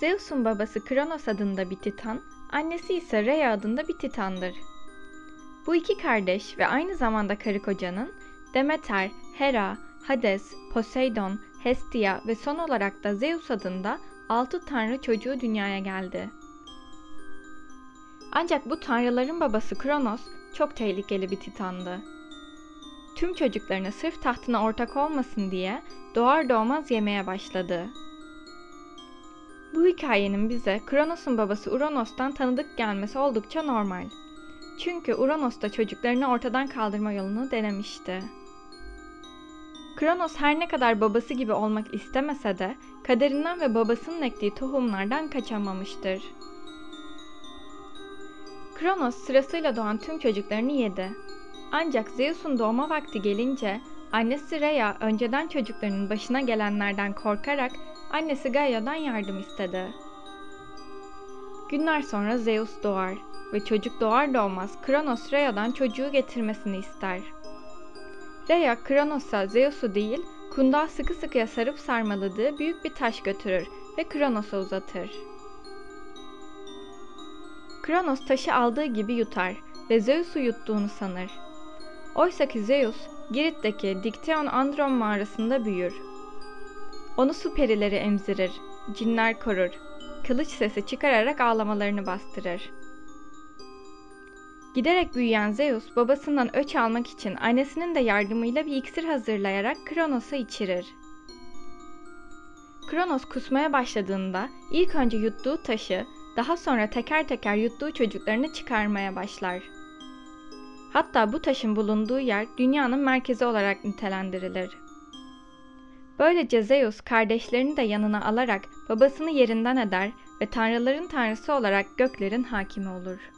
Zeus'un babası Kronos adında bir titan, annesi ise Rhea adında bir titandır. Bu iki kardeş ve aynı zamanda karı kocanın Demeter, Hera, Hades, Poseidon, Hestia ve son olarak da Zeus adında altı tanrı çocuğu dünyaya geldi. Ancak bu tanrıların babası Kronos çok tehlikeli bir titandı. Tüm çocuklarını sırf tahtına ortak olmasın diye doğar doğmaz yemeye başladı. Bu hikayenin bize Kronos'un babası Uranos'tan tanıdık gelmesi oldukça normal. Çünkü Uranos da çocuklarını ortadan kaldırma yolunu denemişti. Kronos her ne kadar babası gibi olmak istemese de kaderinden ve babasının ektiği tohumlardan kaçamamıştır. Kronos sırasıyla doğan tüm çocuklarını yedi. Ancak Zeus'un doğma vakti gelince annesi Rhea önceden çocuklarının başına gelenlerden korkarak annesi Gaia'dan yardım istedi. Günler sonra Zeus doğar ve çocuk doğar doğmaz Kronos Rhea'dan çocuğu getirmesini ister. Rhea Kronos'a Zeus'u değil kundağı sıkı sıkıya sarıp sarmaladığı büyük bir taş götürür ve Kronos'a uzatır. Kronos taşı aldığı gibi yutar ve Zeus'u yuttuğunu sanır. Oysa ki Zeus, Girit'teki Dikteon Andron mağarasında büyür. Onu su perileri emzirir, cinler korur, kılıç sesi çıkararak ağlamalarını bastırır. Giderek büyüyen Zeus babasından öç almak için annesinin de yardımıyla bir iksir hazırlayarak Kronos'a içirir. Kronos kusmaya başladığında ilk önce yuttuğu taşı, daha sonra teker teker yuttuğu çocuklarını çıkarmaya başlar. Hatta bu taşın bulunduğu yer dünyanın merkezi olarak nitelendirilir. Böylece Zeus kardeşlerini de yanına alarak babasını yerinden eder ve tanrıların tanrısı olarak göklerin hakimi olur.''